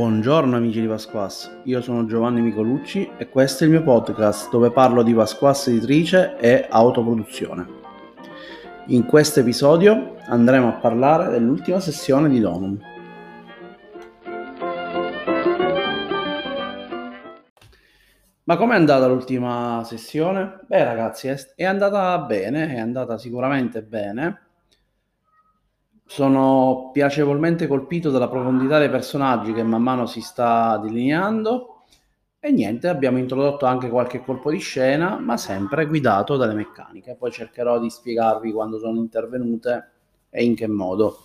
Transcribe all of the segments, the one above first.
Buongiorno amici di Pasquas, io sono Giovanni Micolucci e questo è il mio podcast dove parlo di Pasquas editrice e autoproduzione. In questo episodio andremo a parlare dell'ultima sessione di Donum. Ma com'è andata l'ultima sessione? Beh ragazzi, è andata bene, è andata sicuramente bene sono piacevolmente colpito dalla profondità dei personaggi che man mano si sta delineando e niente, abbiamo introdotto anche qualche colpo di scena, ma sempre guidato dalle meccaniche. Poi cercherò di spiegarvi quando sono intervenute e in che modo.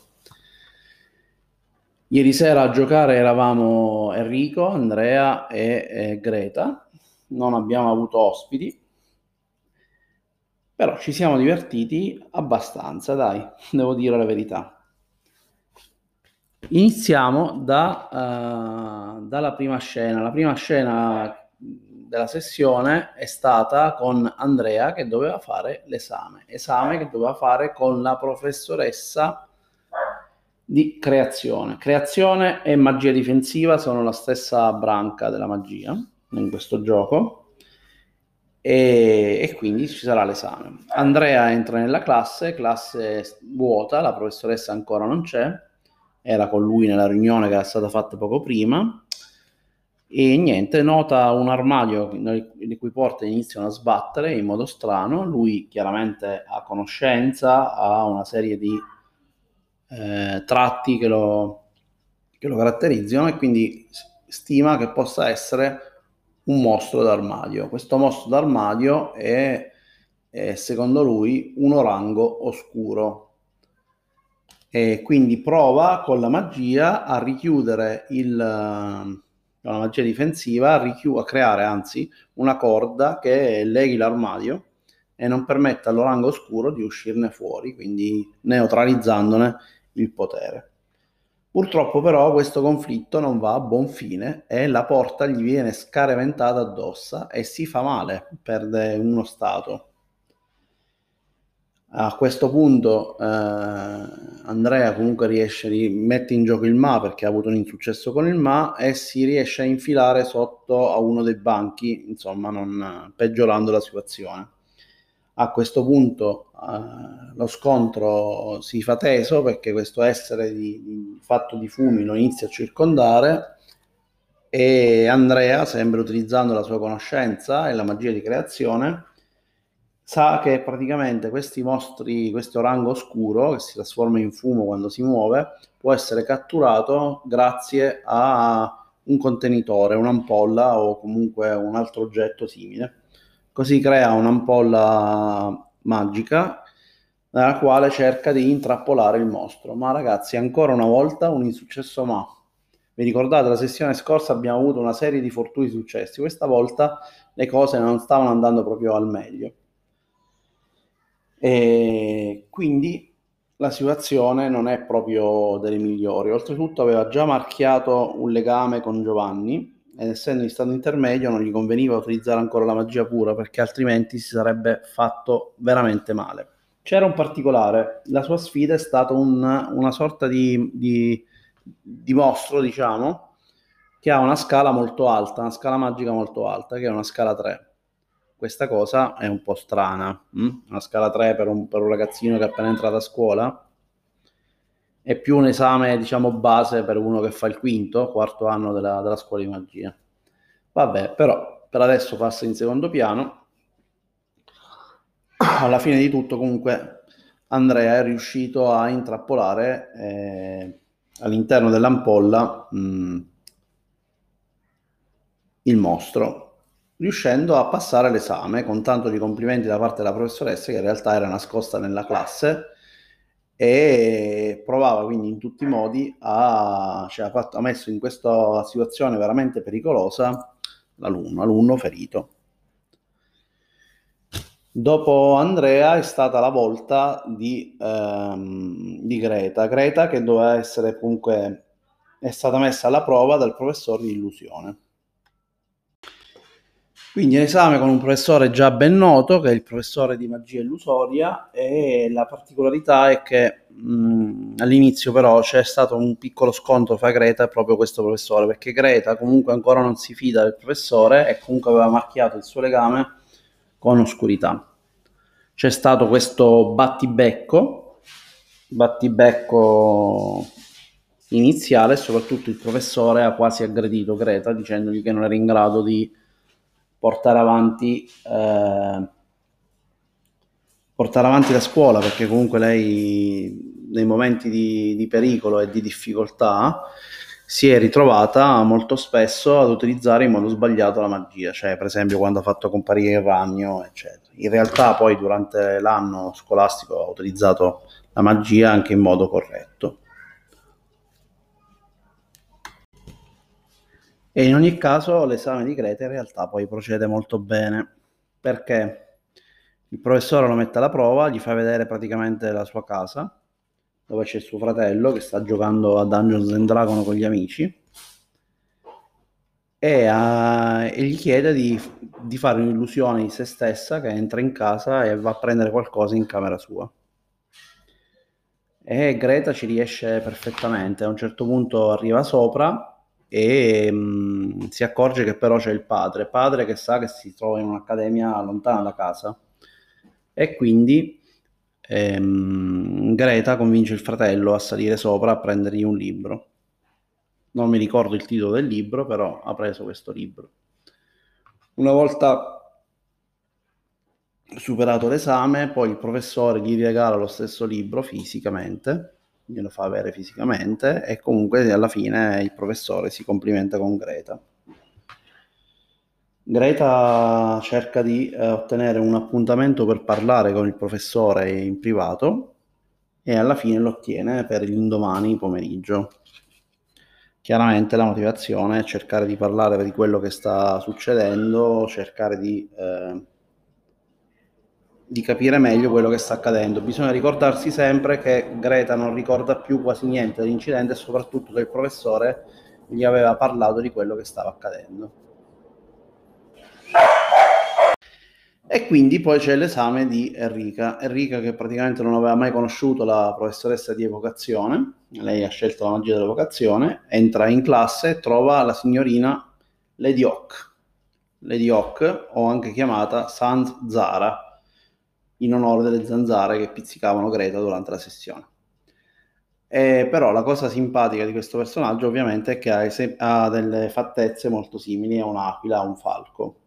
Ieri sera a giocare eravamo Enrico, Andrea e, e Greta, non abbiamo avuto ospiti, però ci siamo divertiti abbastanza, dai, devo dire la verità. Iniziamo da, uh, dalla prima scena. La prima scena della sessione è stata con Andrea che doveva fare l'esame, esame che doveva fare con la professoressa di creazione. Creazione e magia difensiva sono la stessa branca della magia in questo gioco e, e quindi ci sarà l'esame. Andrea entra nella classe, classe vuota, la professoressa ancora non c'è era con lui nella riunione che era stata fatta poco prima. E niente, nota un armadio le cui porte iniziano a sbattere in modo strano, lui chiaramente ha conoscenza, ha una serie di eh, tratti che lo, che lo caratterizzano e quindi stima che possa essere un mostro d'armadio. Questo mostro d'armadio è, è secondo lui un orango oscuro, e quindi prova con la magia a richiudere il, la magia difensiva, a, richiu- a creare anzi una corda che leghi l'armadio e non permetta all'orango oscuro di uscirne fuori, quindi neutralizzandone il potere. Purtroppo però questo conflitto non va a buon fine e la porta gli viene scareventata addosso e si fa male, perde uno stato. A questo punto eh, Andrea comunque riesce, mette in gioco il Ma perché ha avuto un insuccesso con il Ma e si riesce a infilare sotto a uno dei banchi, insomma, non, peggiorando la situazione. A questo punto eh, lo scontro si fa teso perché questo essere di, di, fatto di fumi lo inizia a circondare e Andrea, sempre utilizzando la sua conoscenza e la magia di creazione, sa che praticamente questi mostri, questo rango oscuro che si trasforma in fumo quando si muove, può essere catturato grazie a un contenitore, un'ampolla o comunque un altro oggetto simile. Così crea un'ampolla magica nella quale cerca di intrappolare il mostro. Ma ragazzi, ancora una volta un insuccesso ma. Vi ricordate, la sessione scorsa abbiamo avuto una serie di fortuiti successi, questa volta le cose non stavano andando proprio al meglio. E quindi la situazione non è proprio delle migliori. Oltretutto aveva già marchiato un legame con Giovanni ed essendo in stato intermedio non gli conveniva utilizzare ancora la magia pura perché altrimenti si sarebbe fatto veramente male. C'era un particolare, la sua sfida è stata un, una sorta di, di, di mostro, diciamo, che ha una scala molto alta, una scala magica molto alta, che è una scala 3 questa cosa è un po' strana. Hm? Una scala 3 per un, per un ragazzino che è appena entrato a scuola è più un esame, diciamo, base per uno che fa il quinto, quarto anno della, della scuola di magia. Vabbè, però per adesso passa in secondo piano. Alla fine di tutto, comunque, Andrea è riuscito a intrappolare eh, all'interno dell'ampolla mh, mm, il mostro riuscendo a passare l'esame con tanto di complimenti da parte della professoressa che in realtà era nascosta nella classe e provava quindi in tutti i modi a, cioè, ha, fatto, ha messo in questa situazione veramente pericolosa l'alunno, l'alunno ferito. Dopo Andrea è stata la volta di, ehm, di Greta, Greta che doveva essere comunque è stata messa alla prova dal professore di illusione. Quindi esame con un professore già ben noto, che è il professore di magia illusoria, e la particolarità è che mh, all'inizio però c'è stato un piccolo scontro fra Greta e proprio questo professore, perché Greta comunque ancora non si fida del professore e comunque aveva marchiato il suo legame con oscurità. C'è stato questo battibecco, battibecco iniziale soprattutto il professore ha quasi aggredito Greta dicendogli che non era in grado di portare avanti, eh, portare avanti la scuola perché comunque lei nei momenti di, di pericolo e di difficoltà si è ritrovata molto spesso ad utilizzare in modo sbagliato la magia, cioè per esempio quando ha fatto comparire il ragno, eccetera. In realtà poi durante l'anno scolastico ha utilizzato la magia anche in modo corretto. E in ogni caso l'esame di Greta in realtà poi procede molto bene perché il professore lo mette alla prova, gli fa vedere praticamente la sua casa, dove c'è suo fratello che sta giocando a Dungeons and Dragons con gli amici e, uh, e gli chiede di, di, fare un'illusione di se stessa che entra in casa e va a prendere qualcosa in camera sua. E Greta ci riesce perfettamente, a un certo punto arriva sopra e mh, mm, si accorge che però c'è il padre, padre che sa che si trova in un'accademia lontana da casa e quindi ehm, Greta convince il fratello a salire sopra a prendergli un libro. Non mi ricordo il titolo del libro, però ha preso questo libro. Una volta superato l'esame, poi il professore gli regala lo stesso libro fisicamente glielo fa avere fisicamente e comunque alla fine il professore si complimenta con Greta. Greta cerca di eh, ottenere un appuntamento per parlare con il professore in privato e alla fine lo ottiene per l'indomani pomeriggio. Chiaramente la motivazione è cercare di parlare di quello che sta succedendo, cercare di eh, di capire meglio quello che sta accadendo. Bisogna ricordarsi sempre che Greta non ricorda più quasi niente dell'incidente e soprattutto che il professore gli aveva parlato di quello che stava accadendo. E quindi poi c'è l'esame di Enrica. Enrica che praticamente non aveva mai conosciuto la professoressa di evocazione, lei ha scelto la magia dell'evocazione, entra in classe e trova la signorina Lady Hawk. Lady Hawk, o anche chiamata Sans Zara, in onore delle zanzare che pizzicavano Greta durante la sessione. E però la cosa simpatica di questo personaggio ovviamente è che ha, es- ha delle fattezze molto simili a un'aquila, a un falco.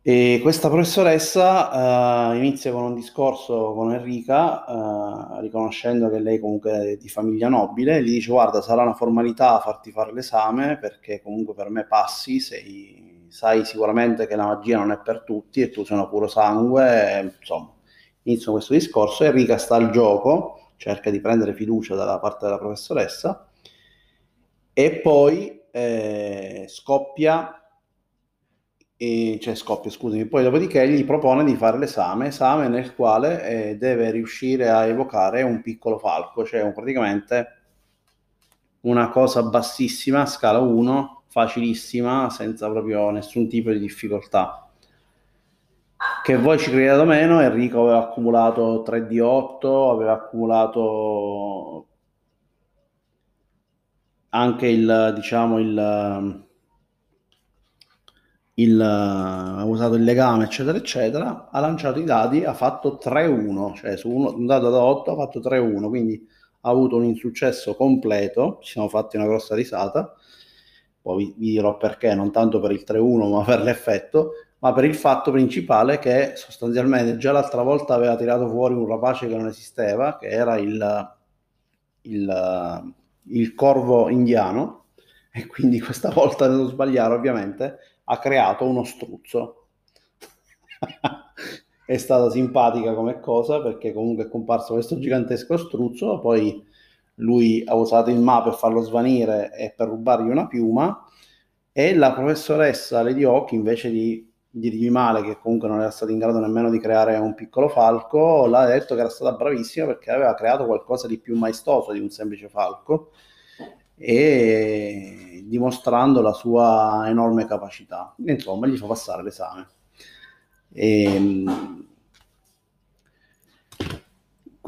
E questa professoressa uh, inizia con un discorso con Enrica, uh, riconoscendo che lei comunque è di famiglia nobile, gli dice guarda sarà una formalità farti fare l'esame perché comunque per me passi, sei sai sicuramente che la magia non è per tutti e tu sei una puro sangue, insomma, inizio questo discorso, Enrica sta al gioco, cerca di prendere fiducia dalla parte della professoressa e poi eh, scoppia, e, cioè scoppia, scusami, poi dopodiché gli propone di fare l'esame, esame nel quale eh, deve riuscire a evocare un piccolo falco, cioè praticamente una cosa bassissima, scala 1, facilissima, senza proprio nessun tipo di difficoltà. Che voi ci crediate o meno, Enrico aveva accumulato 3 d 8, aveva accumulato anche il, diciamo, il, il, ha usato il legame, eccetera, eccetera, ha lanciato i dadi, ha fatto 3-1, cioè su uno, un dato da 8 ha fatto 3-1, quindi ha avuto un insuccesso completo, ci siamo fatti una grossa risata, poi vi, vi dirò perché, non tanto per il 3-1 ma per l'effetto, ma per il fatto principale che sostanzialmente già l'altra volta aveva tirato fuori un rapace che non esisteva, che era il, il, il corvo indiano, e quindi questa volta, nello sbagliare ovviamente, ha creato uno struzzo. è stata simpatica come cosa perché comunque è comparso questo gigantesco struzzo, poi lui ha usato il ma per farlo svanire e per rubargli una piuma e la professoressa Lady Hawk invece di dirgli male che comunque non era stato in grado nemmeno di creare un piccolo falco l'ha detto che era stata bravissima perché aveva creato qualcosa di più maestoso di un semplice falco e dimostrando la sua enorme capacità. Insomma, gli fa passare l'esame. E, ehm,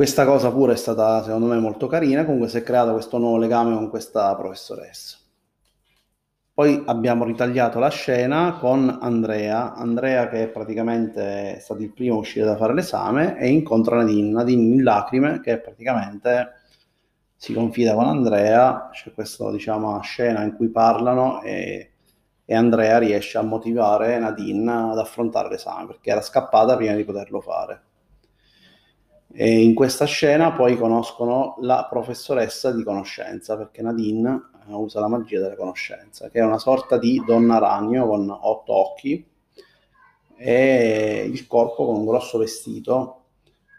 questa cosa pure è stata secondo me molto carina, comunque si è creato questo nuovo legame con questa professoressa. Poi abbiamo ritagliato la scena con Andrea, Andrea che praticamente è stato il primo a uscire da fare l'esame e incontra Nadine, Nadine in lacrime che praticamente si confida con Andrea, c'è questa diciamo, scena in cui parlano e, e, Andrea riesce a motivare Nadine ad affrontare l'esame perché era scappata prima di poterlo fare. E in questa scena poi conoscono la professoressa di conoscenza perché Nadine eh, usa la magia della conoscenza, che è una sorta di donna ragno con otto occhi e il corpo con un grosso vestito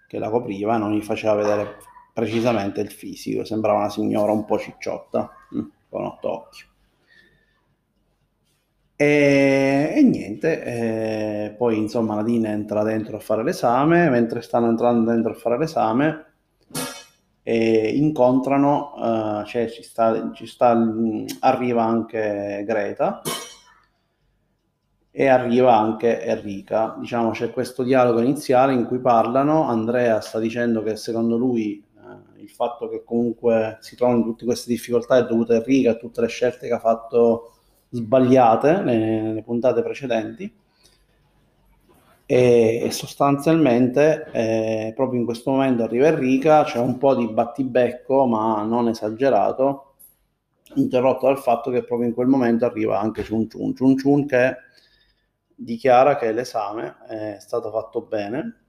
che la copriva e non gli faceva vedere precisamente il fisico, sembrava una signora un po' cicciotta, mm, con otto occhi. E, e niente, eh, poi insomma Nadine entra dentro a fare l'esame, mentre stanno entrando dentro a fare l'esame e incontrano, uh, cioè ci sta, ci sta, arriva anche Greta e arriva anche Enrica. Diciamo c'è questo dialogo iniziale in cui parlano, Andrea sta dicendo che secondo lui il fatto che comunque si trovano tutte queste difficoltà è dovuto a Enrica, a tutte le scelte che ha fatto sbagliate nelle, nelle puntate precedenti e, sostanzialmente eh, proprio in questo momento arriva Enrica, c'è un po' di battibecco ma non esagerato, interrotto dal fatto che proprio in quel momento arriva anche Chun Chun, Chun Chun che dichiara che l'esame è stato fatto bene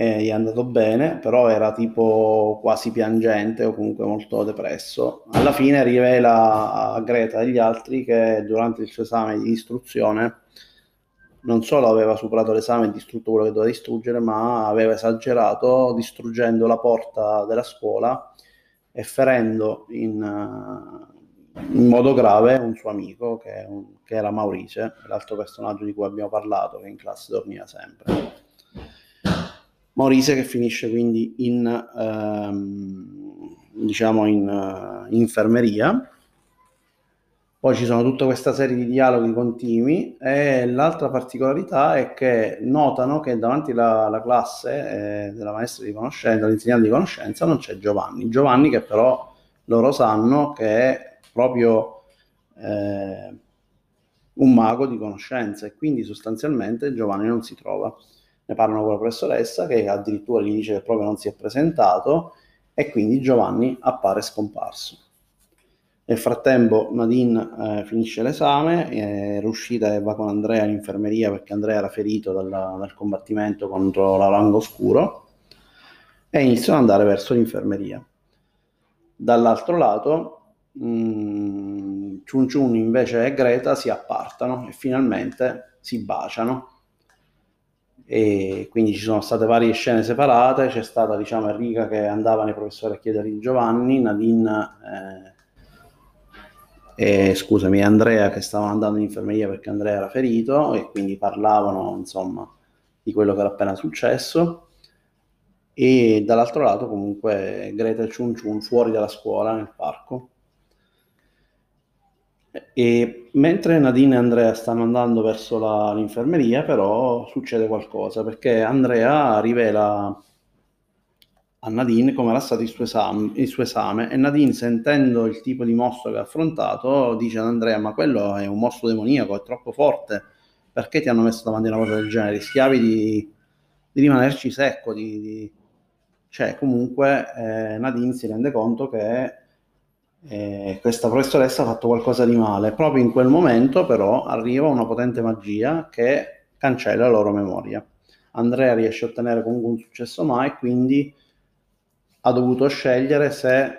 e gli è andato bene, però era tipo quasi piangente o comunque molto depresso. Alla fine rivela a Greta e agli altri che durante il suo esame di istruzione non solo aveva superato l'esame e distrutto quello che doveva distruggere, ma aveva esagerato distruggendo la porta della scuola e ferendo in, in modo grave un suo amico che, che era Maurice, l'altro personaggio di cui abbiamo parlato, che in classe dormiva sempre. Maurice che finisce quindi in, ehm, diciamo in uh, infermeria. Poi ci sono tutta questa serie di dialoghi continui e l'altra particolarità è che notano che davanti alla, classe eh, della maestra di conoscenza, dell'insegnante di conoscenza, non c'è Giovanni. Giovanni che però loro sanno che è proprio eh, un mago di conoscenza e quindi sostanzialmente Giovanni non si trova ne parlano con la professoressa che addirittura gli dice che proprio non si è presentato e quindi Giovanni appare scomparso. Nel frattempo Nadine eh, finisce l'esame, è riuscita e va con Andrea in infermeria perché Andrea era ferito dalla, dal combattimento contro la Rango Oscuro e iniziano ad andare verso l'infermeria. Dall'altro lato mh, mm, Chun Chun invece e Greta si appartano e finalmente si baciano e quindi ci sono state varie scene separate, c'è stata diciamo Enrica che andava nei professori a chiedere di Giovanni, Nadine eh, e scusami Andrea che stavano andando in infermeria perché Andrea era ferito e quindi parlavano insomma di quello che era appena successo. E dall'altro lato comunque Greta e Chun Chun fuori dalla scuola nel parco e mentre Nadine e Andrea stanno andando verso la, l'infermeria, però succede qualcosa perché Andrea rivela a Nadine come era stato il suo, esame, il suo esame e Nadine sentendo il tipo di mostro che ha affrontato dice ad Andrea ma quello è un mostro demoniaco, è troppo forte, perché ti hanno messo davanti una cosa del genere? Rischiavi di, di rimanerci secco, di, di... cioè comunque eh, Nadine si rende conto che eh, questa professoressa ha fatto qualcosa di male. Proprio in quel momento, però, arriva una potente magia che cancella la loro memoria. Andrea riesce a ottenere comunque un successo mai, quindi ha dovuto scegliere se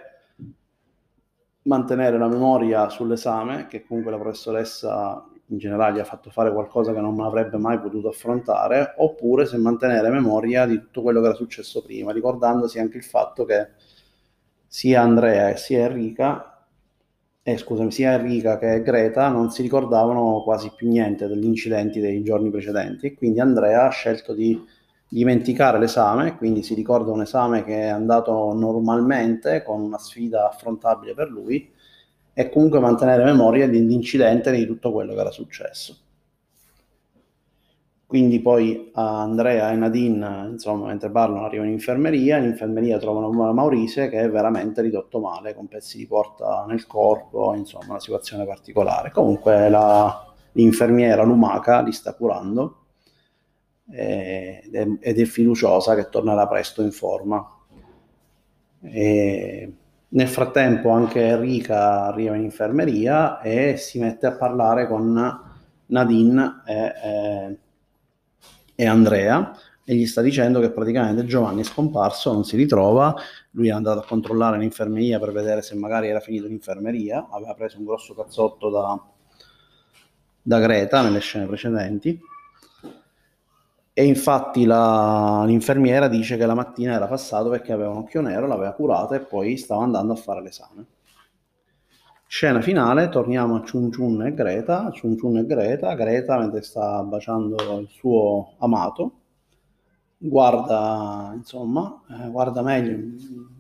mantenere la memoria sull'esame, che comunque la professoressa in generale gli ha fatto fare qualcosa che non avrebbe mai potuto affrontare, oppure se mantenere memoria di tutto quello che era successo prima, ricordandosi anche il fatto che sia Andrea sia Enrica, eh, scusami, sia Enrica che Greta non si ricordavano quasi più niente degli incidenti dei giorni precedenti e quindi Andrea ha scelto di dimenticare l'esame, quindi si ricorda un esame che è andato normalmente con una sfida affrontabile per lui e comunque mantenere memoria dell'incidente di tutto quello che era successo. Quindi poi a Andrea e Nadine, insomma, mentre parlano, arrivano in infermeria, in infermeria trovano Maurizio che è veramente ridotto male, con pezzi di porta nel corpo, insomma, una situazione particolare. Comunque la, l'infermiera Lumaca li sta curando ed è, ed è fiduciosa che tornerà presto in forma. E nel frattempo anche Enrica arriva in infermeria e si mette a parlare con Nadine e, e, e Andrea e gli sta dicendo che praticamente Giovanni è scomparso, non si ritrova, lui è andato a controllare l'infermeria per vedere se magari era finito l'infermeria, aveva preso un grosso cazzotto da, da Greta nelle scene precedenti e infatti la, l'infermiera dice che la mattina era passato perché aveva un occhio nero, l'aveva curato e poi stava andando a fare l'esame. Scena finale, torniamo a Chun Chun e Greta, Chun Chun e Greta, Greta mentre sta baciando il suo amato, guarda, insomma, eh, guarda meglio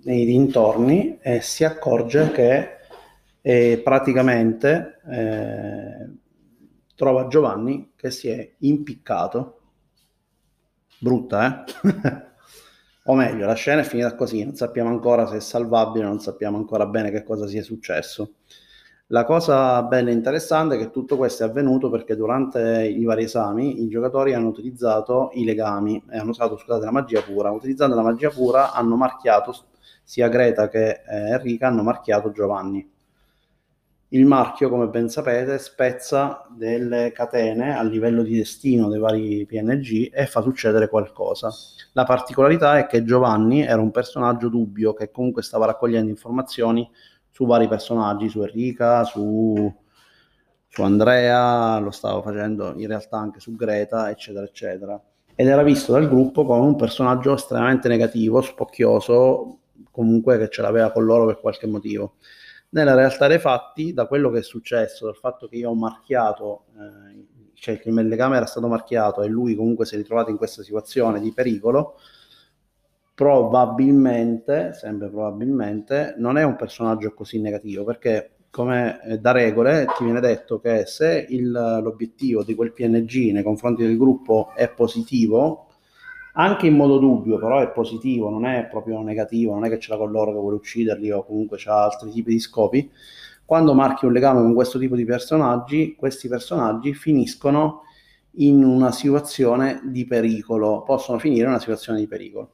nei dintorni e si accorge che eh, praticamente eh, trova Giovanni che si è impiccato brutta, eh? o meglio, la scena è finita così, non sappiamo ancora se è salvabile, non sappiamo ancora bene che cosa sia successo. La cosa bella e interessante è che tutto questo è avvenuto perché durante i vari esami i giocatori hanno utilizzato i legami e hanno usato, scusate, la magia pura. Utilizzando la magia pura hanno marchiato sia Greta che eh, Enrica hanno marchiato Giovanni il marchio, come ben sapete, spezza delle catene a livello di destino dei vari PNG e fa succedere qualcosa. La particolarità è che Giovanni era un personaggio dubbio che comunque stava raccogliendo informazioni su vari personaggi, su Enrica, su, su Andrea, lo stava facendo in realtà anche su Greta, eccetera, eccetera. Ed era visto dal gruppo come un personaggio estremamente negativo, spocchioso, comunque che ce l'aveva con loro per qualche motivo. Nella realtà dei fatti, da quello che è successo, dal fatto che io ho marchiato, eh, cioè il legame era stato marchiato e lui comunque si è ritrovato in questa situazione di pericolo, probabilmente, sempre probabilmente, non è un personaggio così negativo, perché come da regole ti viene detto che se il, l'obiettivo di quel PNG nei confronti del gruppo è positivo, anche in modo dubbio, però è positivo, non è proprio negativo, non è che ce l'ha con loro che vuole ucciderli o comunque ha altri tipi di scopi. Quando marchi un legame con questo tipo di personaggi, questi personaggi finiscono in una situazione di pericolo, possono finire in una situazione di pericolo.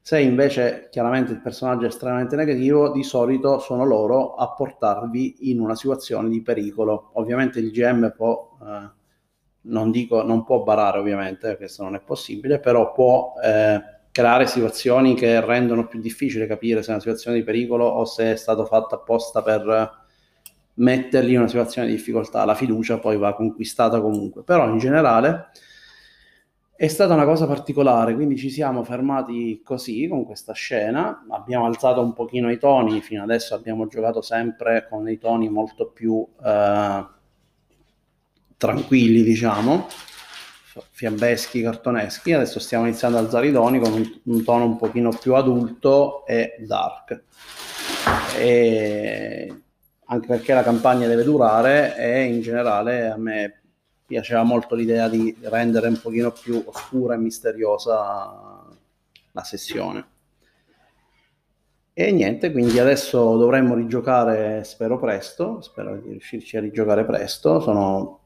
Se invece chiaramente il personaggio è estremamente negativo, di solito sono loro a portarvi in una situazione di pericolo. Ovviamente il GM può eh, non, dico, non può barare ovviamente, questo non è possibile, però può eh, creare situazioni che rendono più difficile capire se è una situazione di pericolo o se è stato fatto apposta per metterli in una situazione di difficoltà. La fiducia poi va conquistata comunque, però in generale è stata una cosa particolare, quindi ci siamo fermati così con questa scena, abbiamo alzato un pochino i toni, fino adesso abbiamo giocato sempre con dei toni molto più... Eh, tranquilli, diciamo, fiambeschi, cartoneschi. Adesso stiamo iniziando ad alzare i toni con un, un tono un pochino più adulto e dark. E anche perché la campagna deve durare e in generale a me piaceva molto l'idea di rendere un pochino più oscura e misteriosa la sessione. E niente, quindi adesso dovremmo rigiocare, spero presto, spero di riuscirci a rigiocare presto. Sono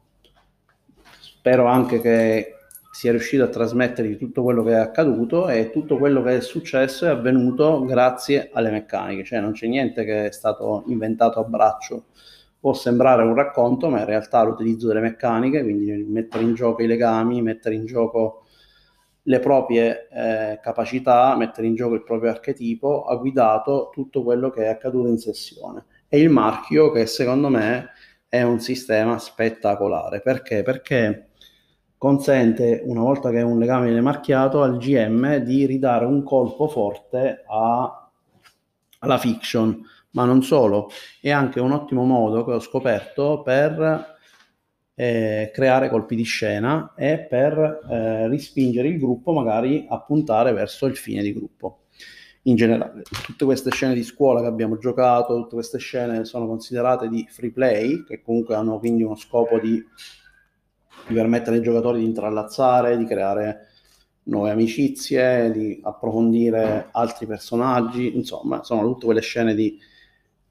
spero anche che sia riuscito a trasmettergli tutto quello che è accaduto e tutto quello che è successo è avvenuto grazie alle meccaniche, cioè non c'è niente che è stato inventato a braccio. Può sembrare un racconto, ma in realtà l'utilizzo delle meccaniche, quindi mettere in gioco i legami, mettere in gioco le proprie eh, capacità, mettere in gioco il proprio archetipo, ha guidato tutto quello che è accaduto in sessione. E il marchio che secondo me è un sistema spettacolare. Perché? Perché consente, una volta che un legame viene marchiato, al GM di ridare un colpo forte a, alla fiction, ma non solo, è anche un ottimo modo che ho scoperto per eh, creare colpi di scena e per eh, rispingere il gruppo magari a puntare verso il fine di gruppo. In generale, tutte queste scene di scuola che abbiamo giocato, tutte queste scene sono considerate di free play, che comunque hanno quindi uno scopo di, di permettere ai giocatori di intrallazzare, di creare nuove amicizie, di approfondire altri personaggi, insomma, sono tutte quelle scene di,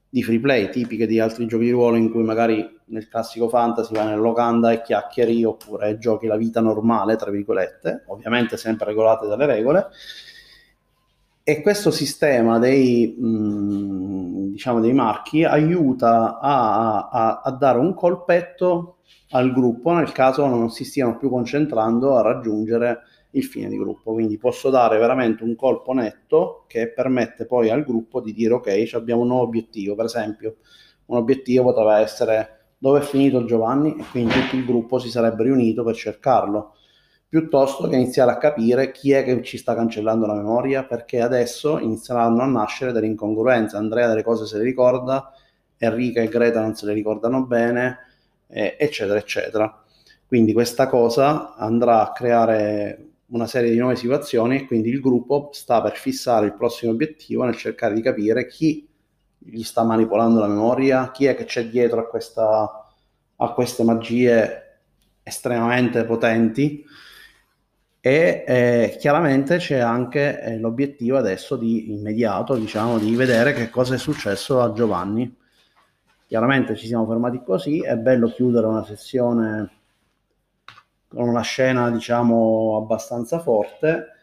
di free play tipiche di altri giochi di ruolo in cui magari nel classico fantasy vai nel locanda e chiacchieri oppure giochi la vita normale, tra virgolette, ovviamente sempre regolate dalle regole. E questo sistema dei, mh, mm, diciamo dei marchi aiuta a, a, a dare un colpetto al gruppo nel caso non si stiano più concentrando a raggiungere il fine di gruppo. Quindi posso dare veramente un colpo netto che permette poi al gruppo di dire ok, abbiamo un nuovo obiettivo. Per esempio, un obiettivo poteva essere dove è finito Giovanni e quindi tutto il gruppo si sarebbe riunito per cercarlo, piuttosto che iniziare a capire chi è che ci sta cancellando la memoria, perché adesso inizieranno a nascere delle incongruenze. Andrea delle cose se le ricorda, Enrica e Greta non se le ricordano bene, eh, eccetera, eccetera. Quindi questa cosa andrà a creare una serie di nuove situazioni e quindi il gruppo sta per fissare il prossimo obiettivo nel cercare di capire chi gli sta manipolando la memoria, chi è che c'è dietro a, questa, a queste magie estremamente potenti e eh, chiaramente c'è anche eh, l'obiettivo adesso di immediato diciamo di vedere che cosa è successo a Giovanni. Chiaramente ci siamo fermati così è bello chiudere una sessione con una scena diciamo abbastanza forte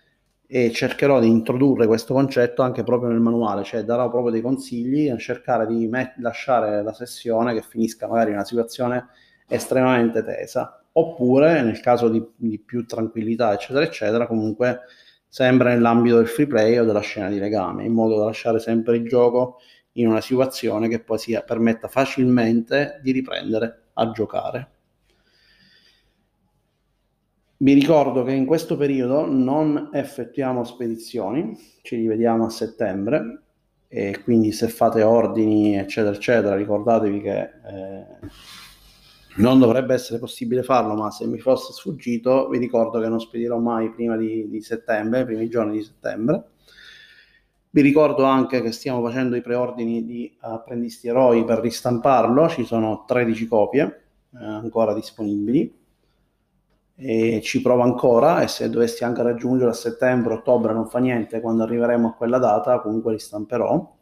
e cercherò di introdurre questo concetto anche proprio nel manuale, cioè darò proprio dei consigli a cercare di met- lasciare la sessione che finisca magari in una situazione estremamente tesa, oppure nel caso di, di più tranquillità, eccetera, eccetera, comunque sempre nell'ambito del free play o della scena di legame, in modo da lasciare sempre il gioco in una situazione che poi sia, permetta facilmente di riprendere a giocare. Vi ricordo che in questo periodo non effettuiamo spedizioni, ci rivediamo a settembre e quindi se fate ordini eccetera eccetera ricordatevi che eh, non dovrebbe essere possibile farlo ma se mi fosse sfuggito vi ricordo che non spedirò mai prima di, di settembre, i primi giorni di settembre. Vi ricordo anche che stiamo facendo i preordini di apprendisti eroi per ristamparlo, ci sono 13 copie eh, ancora disponibili. E ci provo ancora e se dovessi anche raggiungere a settembre, ottobre non fa niente, quando arriveremo a quella data comunque li stamperò.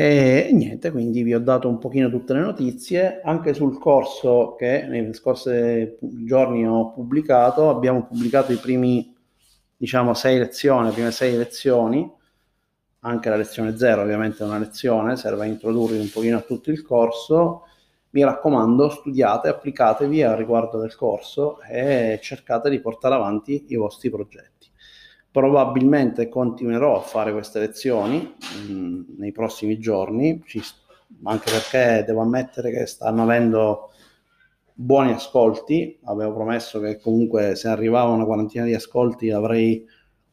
E niente, quindi vi ho dato un pochino tutte le notizie, anche sul corso che nei scorsi giorni ho pubblicato, abbiamo pubblicato i primi, diciamo, sei lezioni, le prime sei lezioni, anche la lezione 0 ovviamente è una lezione, serve a introdurre un pochino a tutto il corso, mi raccomando, studiate, applicatevi al riguardo del corso e cercate di portare avanti i vostri progetti. Probabilmente continuerò a fare queste lezioni mh, mm, nei prossimi giorni, ci, anche perché devo ammettere che stanno avendo buoni ascolti. Avevo promesso che comunque se arrivava una quarantina di ascolti avrei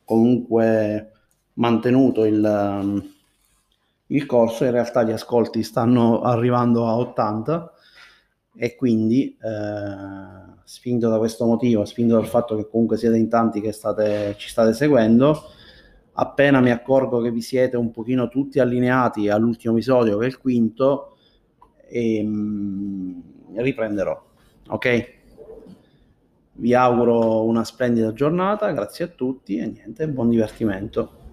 comunque mantenuto il, il corso, in realtà gli ascolti stanno arrivando a 80 e quindi eh, spinto da questo motivo, spinto dal fatto che comunque siete in tanti che state, ci state seguendo, appena mi accorgo che vi siete un pochino tutti allineati all'ultimo episodio che è il quinto, ehm, riprenderò. Ok? Vi auguro una splendida giornata, grazie a tutti e niente, buon divertimento.